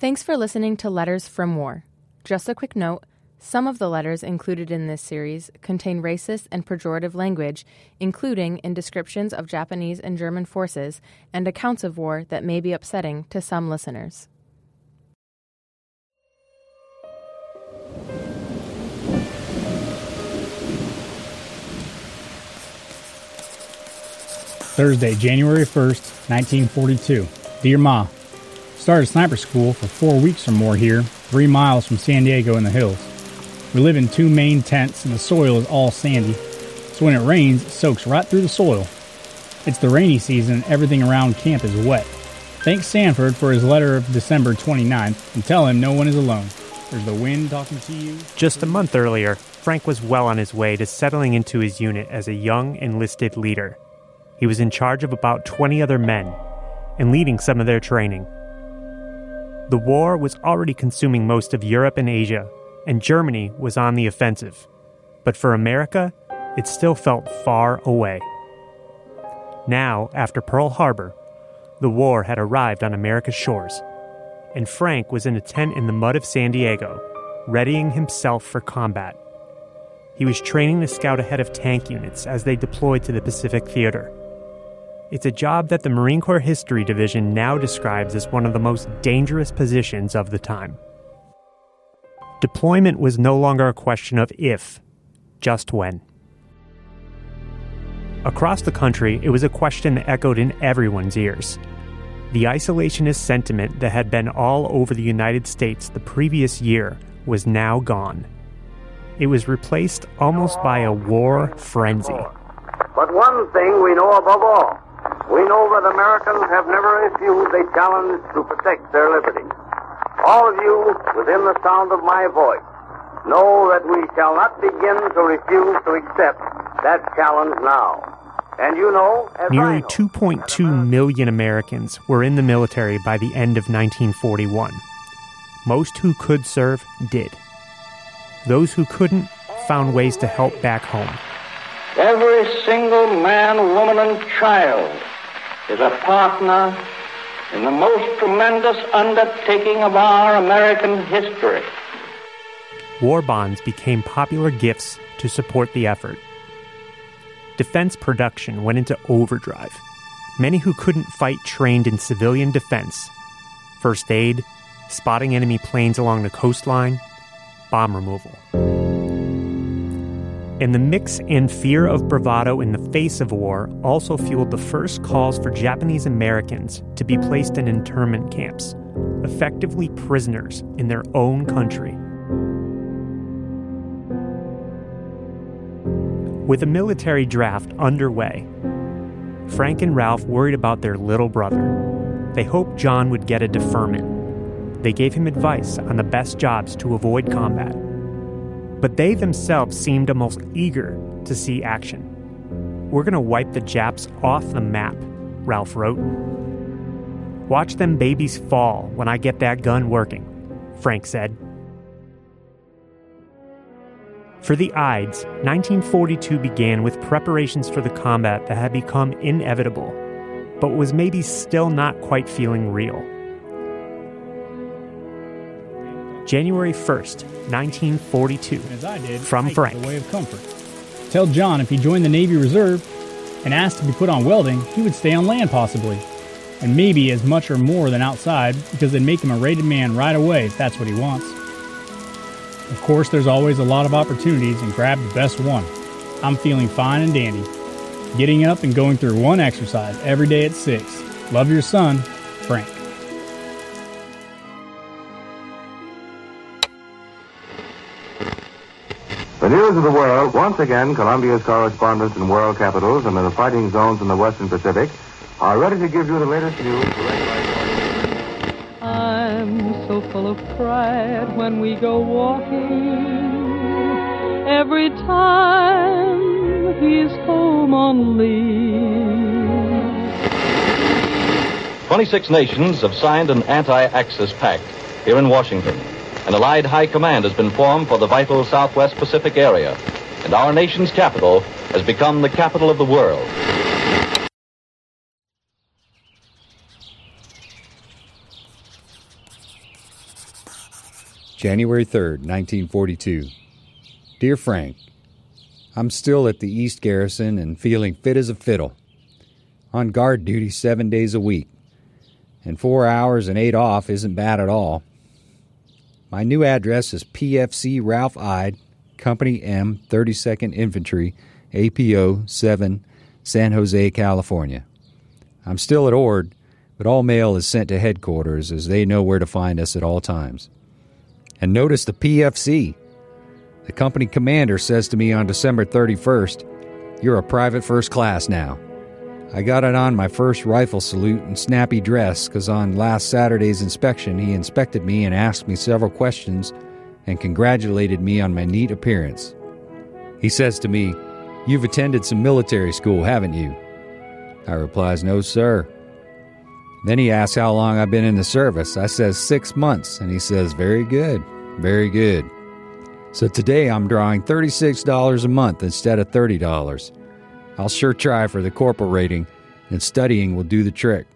Thanks for listening to Letters from War. Just a quick note some of the letters included in this series contain racist and pejorative language, including in descriptions of Japanese and German forces and accounts of war that may be upsetting to some listeners. Thursday, January 1st, 1942. Dear Ma, started sniper school for four weeks or more here, three miles from San Diego in the hills. We live in two main tents, and the soil is all sandy, so when it rains, it soaks right through the soil. It's the rainy season, and everything around camp is wet. Thanks Sanford for his letter of December 29th, and tell him no one is alone. There's the wind talking to you. Just a month earlier, Frank was well on his way to settling into his unit as a young enlisted leader. He was in charge of about 20 other men and leading some of their training. The war was already consuming most of Europe and Asia, and Germany was on the offensive. But for America, it still felt far away. Now, after Pearl Harbor, the war had arrived on America's shores, and Frank was in a tent in the mud of San Diego, readying himself for combat. He was training to scout ahead of tank units as they deployed to the Pacific Theater. It's a job that the Marine Corps History Division now describes as one of the most dangerous positions of the time. Deployment was no longer a question of if, just when. Across the country, it was a question that echoed in everyone's ears. The isolationist sentiment that had been all over the United States the previous year was now gone. It was replaced almost by a war frenzy. But one thing we know above all we know that Americans have never refused a challenge to protect their liberty. All of you within the sound of my voice know that we shall not begin to refuse to accept that challenge now. And you know, nearly 2.2 million Americans were in the military by the end of 1941. Most who could serve did. Those who couldn't found ways to help back home. Every single man, woman, and child is a partner in the most tremendous undertaking of our American history. War bonds became popular gifts to support the effort. Defense production went into overdrive. Many who couldn't fight trained in civilian defense, first aid, spotting enemy planes along the coastline, bomb removal. And the mix and fear of bravado in the face of war also fueled the first calls for Japanese Americans to be placed in internment camps, effectively prisoners in their own country. With a military draft underway, Frank and Ralph worried about their little brother. They hoped John would get a deferment. They gave him advice on the best jobs to avoid combat but they themselves seemed almost eager to see action. We're going to wipe the Japs off the map, Ralph wrote. Watch them babies fall when I get that gun working, Frank said. For the Eydes, 1942 began with preparations for the combat that had become inevitable, but was maybe still not quite feeling real. January 1st, 1942. As I did, from Frank. A way of comfort. Tell John if he joined the Navy Reserve and asked to be put on welding, he would stay on land possibly. And maybe as much or more than outside because they'd make him a rated man right away if that's what he wants. Of course, there's always a lot of opportunities and grab the best one. I'm feeling fine and dandy. Getting up and going through one exercise every day at 6. Love your son, Frank. News of the world, once again, Columbia's correspondents in world capitals and in the fighting zones in the Western Pacific are ready to give you the latest news. I'm so full of pride when we go walking. Every time he's home on leave. 26 nations have signed an anti Axis pact here in Washington. An Allied High Command has been formed for the vital Southwest Pacific area, and our nation's capital has become the capital of the world. January 3rd, 1942. Dear Frank, I'm still at the East Garrison and feeling fit as a fiddle. On guard duty seven days a week. And four hours and eight off isn't bad at all. My new address is PFC Ralph Eyde, Company M, 32nd Infantry, APO 7, San Jose, California. I'm still at Ord, but all mail is sent to headquarters as they know where to find us at all times. And notice the PFC. The company commander says to me on December 31st, You're a private first class now. I got it on my first rifle salute and snappy dress because on last Saturday's inspection he inspected me and asked me several questions and congratulated me on my neat appearance. He says to me, You've attended some military school, haven't you? I replies, No, sir. Then he asks how long I've been in the service. I says six months, and he says, Very good, very good. So today I'm drawing $36 a month instead of $30. I'll sure try for the corporal rating, and studying will do the trick.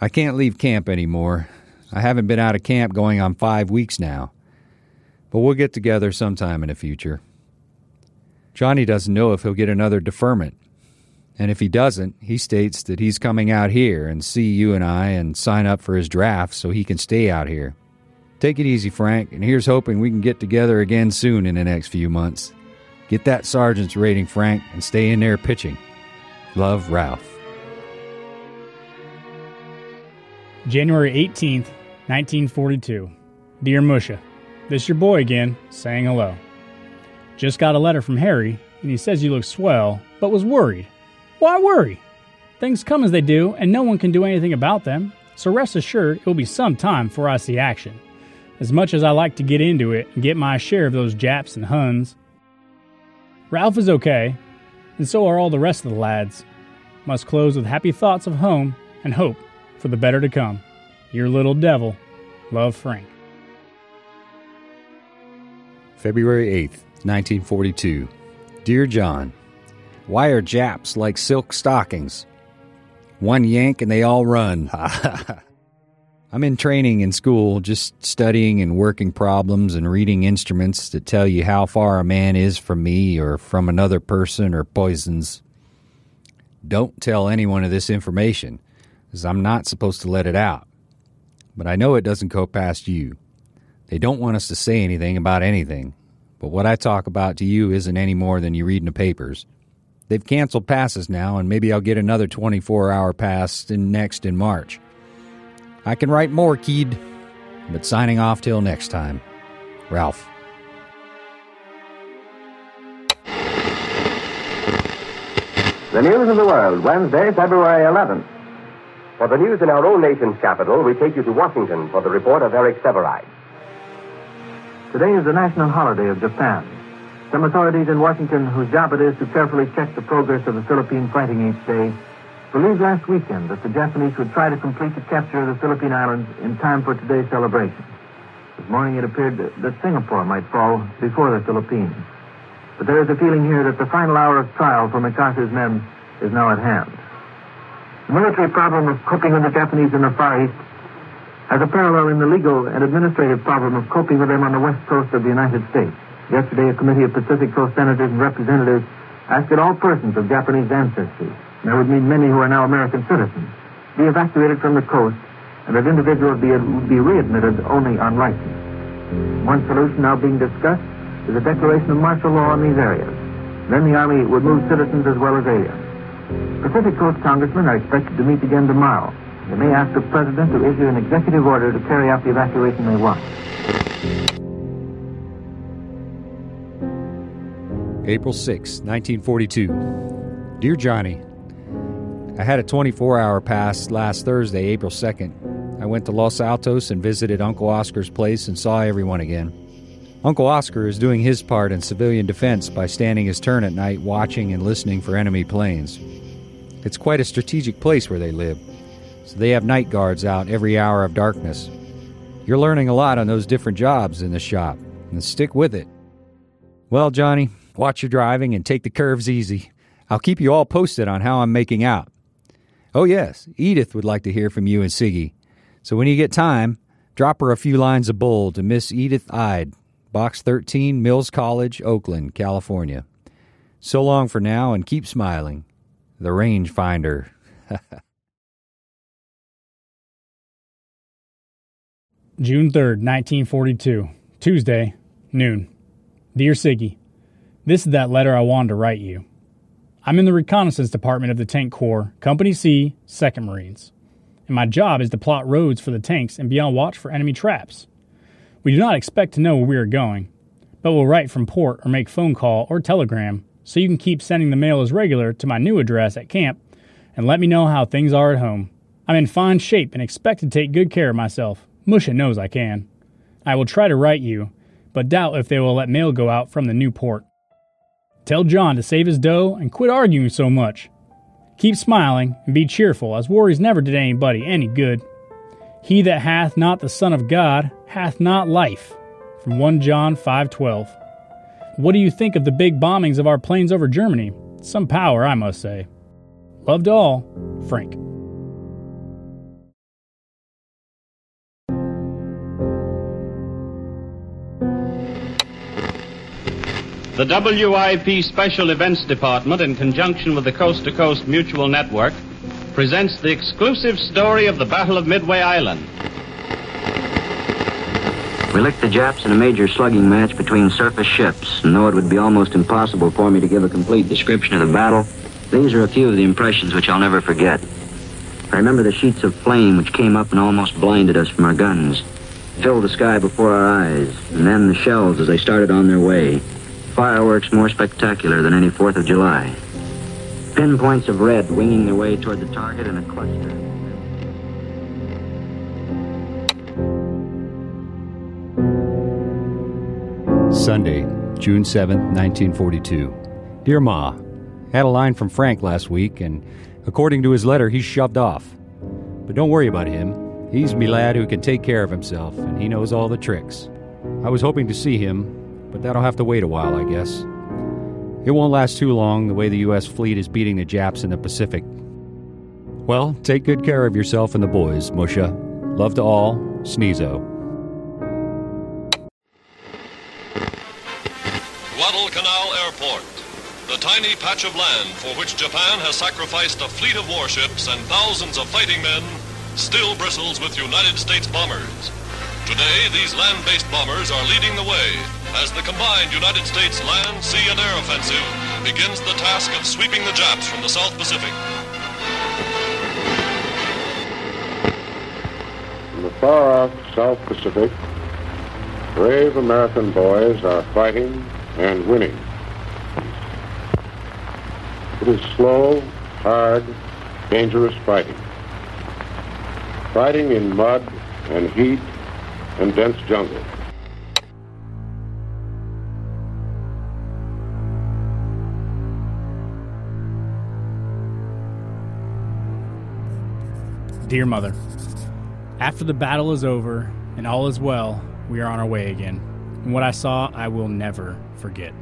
I can't leave camp anymore. I haven't been out of camp going on five weeks now. But we'll get together sometime in the future. Johnny doesn't know if he'll get another deferment. And if he doesn't, he states that he's coming out here and see you and I and sign up for his draft so he can stay out here. Take it easy, Frank, and here's hoping we can get together again soon in the next few months. Get that sergeant's rating, Frank, and stay in there pitching. Love, Ralph. January 18th, 1942. Dear Musha, this your boy again, saying hello. Just got a letter from Harry, and he says you look swell, but was worried. Why worry? Things come as they do, and no one can do anything about them, so rest assured it will be some time before I see action. As much as I like to get into it and get my share of those Japs and Huns, Ralph is okay, and so are all the rest of the lads. Must close with happy thoughts of home and hope for the better to come. Your little devil, love Frank. February 8th, 1942. Dear John, Why are Japs like silk stockings? One yank and they all run. I'm in training in school, just studying and working problems and reading instruments that tell you how far a man is from me or from another person or poisons. Don't tell anyone of this information, as I'm not supposed to let it out. But I know it doesn't go past you. They don't want us to say anything about anything, but what I talk about to you isn't any more than you read in the papers. They've canceled passes now, and maybe I'll get another 24 hour pass in next in March. I can write more, Keed, but signing off till next time. Ralph. The news of the world, Wednesday, February 11th. For the news in our own nation's capital, we take you to Washington for the report of Eric Sevareid. Today is the national holiday of Japan. Some authorities in Washington, whose job it is to carefully check the progress of the Philippine fighting each day, believed last weekend that the Japanese would try to complete the capture of the Philippine Islands in time for today's celebration. This morning it appeared that Singapore might fall before the Philippines. But there is a feeling here that the final hour of trial for MacArthur's men is now at hand. The military problem of coping with the Japanese in the Far East has a parallel in the legal and administrative problem of coping with them on the west coast of the United States. Yesterday, a committee of Pacific Coast senators and representatives asked that all persons of Japanese ancestry, that would mean many who are now American citizens, be evacuated from the coast and that individuals be, be readmitted only on license. One solution now being discussed is a declaration of martial law in these areas. Then the Army would move citizens as well as aliens. Pacific Coast congressmen are expected to meet again tomorrow. They may ask the President to issue an executive order to carry out the evacuation they want. April 6, 1942. Dear Johnny, I had a 24 hour pass last Thursday, April 2nd. I went to Los Altos and visited Uncle Oscar's place and saw everyone again. Uncle Oscar is doing his part in civilian defense by standing his turn at night watching and listening for enemy planes. It's quite a strategic place where they live, so they have night guards out every hour of darkness. You're learning a lot on those different jobs in the shop, and stick with it. Well, Johnny, watch your driving and take the curves easy. I'll keep you all posted on how I'm making out. Oh, yes, Edith would like to hear from you and Siggy. So when you get time, Drop her a few lines of bull to Miss Edith Eyde, Box 13, Mills College, Oakland, California. So long for now and keep smiling. The Rangefinder. June 3rd, 1942, Tuesday, noon. Dear Siggy, this is that letter I wanted to write you. I'm in the reconnaissance department of the Tank Corps, Company C, 2nd Marines, and my job is to plot roads for the tanks and be on watch for enemy traps. We do not expect to know where we are going, but will write from port or make phone call or telegram so you can keep sending the mail as regular to my new address at camp and let me know how things are at home. I'm in fine shape and expect to take good care of myself. Musha knows I can. I will try to write you, but doubt if they will let mail go out from the new port. Tell John to save his dough and quit arguing so much. Keep smiling and be cheerful, as worries never did anybody any good. He that hath not the Son of God hath not life. From 1 John 5:12. What do you think of the big bombings of our planes over Germany? Some power, I must say. Loved all, Frank. The WIP Special Events Department, in conjunction with the Coast to Coast Mutual Network, presents the exclusive story of the Battle of Midway Island. We licked the Japs in a major slugging match between surface ships, and though it would be almost impossible for me to give a complete description of the battle, these are a few of the impressions which I'll never forget. I remember the sheets of flame which came up and almost blinded us from our guns, filled the sky before our eyes, and then the shells as they started on their way fireworks more spectacular than any 4th of July. Pinpoints of red winging their way toward the target in a cluster. Sunday, June 7, 1942. Dear Ma, had a line from Frank last week, and according to his letter, he's shoved off. But don't worry about him. He's me lad who can take care of himself, and he knows all the tricks. I was hoping to see him, but that'll have to wait a while, I guess. It won't last too long the way the U.S. fleet is beating the Japs in the Pacific. Well, take good care of yourself and the boys, Musha. Love to all, Sneezo. Guadalcanal Airport, the tiny patch of land for which Japan has sacrificed a fleet of warships and thousands of fighting men, still bristles with United States bombers. Today, these land-based bombers are leading the way as the combined United States land, sea, and air offensive begins the task of sweeping the Japs from the South Pacific. In the far-off South Pacific, brave American boys are fighting and winning. It is slow, hard, dangerous fighting. Fighting in mud and heat and dense jungle. Dear Mother, After the battle is over and all is well, we are on our way again. And what I saw, I will never forget.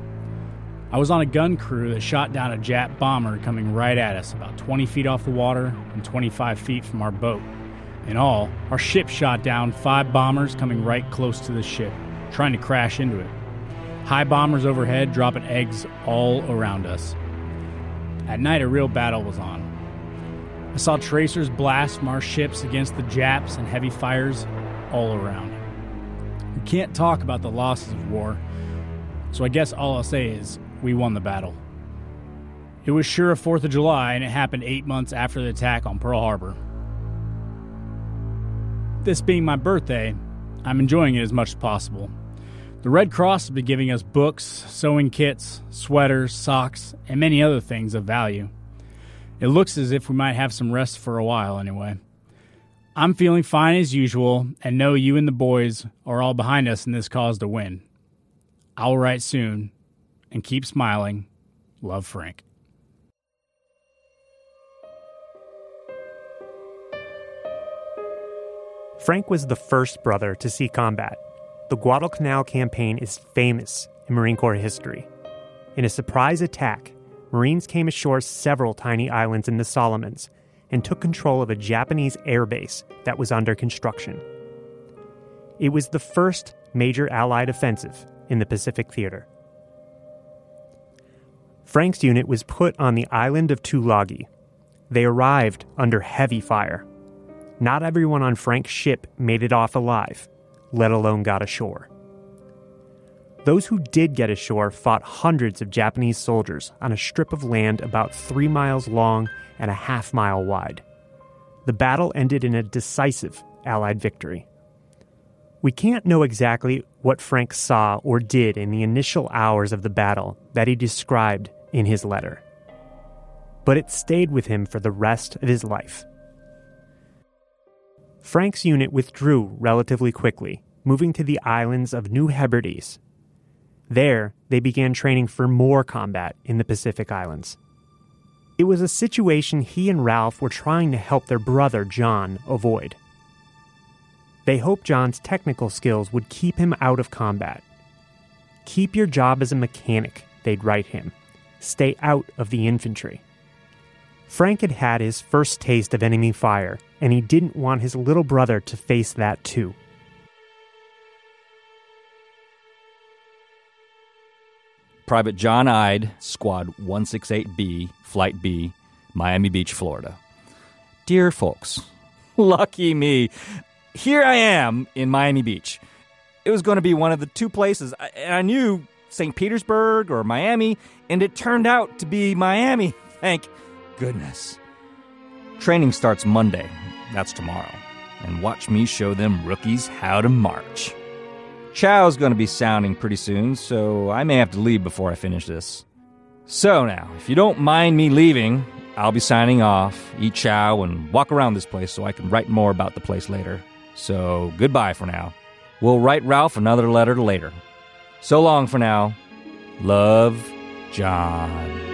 I was on a gun crew that shot down a Jap bomber coming right at us, about 20 feet off the water and 25 feet from our boat. In all, our ship shot down five bombers coming right close to the ship, trying to crash into it. High bombers overhead dropping eggs all around us. At night, a real battle was on. I saw tracers blast from our ships against the Japs and heavy fires all around. We can't talk about the losses of war, so I guess all I'll say is we won the battle. It was sure a 4th of July, and it happened eight months after the attack on Pearl Harbor. This being my birthday, I'm enjoying it as much as possible. The Red Cross has been giving us books, sewing kits, sweaters, socks, and many other things of value. It looks as if we might have some rest for a while anyway. I'm feeling fine as usual and know you and the boys are all behind us in this cause to win. I'll write soon and keep smiling. Love, Frank. Frank was the first brother to see combat. The Guadalcanal campaign is famous in Marine Corps history. In a surprise attack, Marines came ashore several tiny islands in the Solomons and took control of a Japanese airbase that was under construction. It was the first major Allied offensive in the Pacific Theater. Frank's unit was put on the island of Tulagi. They arrived under heavy fire. Not everyone on Frank's ship made it off alive, let alone got ashore. Those who did get ashore fought hundreds of Japanese soldiers on a strip of land about three miles long and a half mile wide. The battle ended in a decisive Allied victory. We can't know exactly what Frank saw or did in the initial hours of the battle that he described in his letter, but it stayed with him for the rest of his life. Frank's unit withdrew relatively quickly, moving to the islands of New Hebrides. There, they began training for more combat in the Pacific Islands. It was a situation he and Ralph were trying to help their brother John avoid. They hoped John's technical skills would keep him out of combat. Keep your job as a mechanic, they'd write him. Stay out of the infantry. Frank had had his first taste of enemy fire, and he didn't want his little brother to face that too. Private John Eyde, Squad 168B, Flight B, Miami Beach, Florida. Dear folks, lucky me. Here I am in Miami Beach. It was going to be one of the two places, and I knew St. Petersburg or Miami, and it turned out to be Miami. Thank goodness. Training starts Monday. That's tomorrow. And watch me show them rookies how to march. Chow's going to be sounding pretty soon, so I may have to leave before I finish this. So now, if you don't mind me leaving, I'll be signing off, eat chow, and walk around this place so I can write more about the place later. So goodbye for now. We'll write Ralph another letter later. So long for now. Love, John.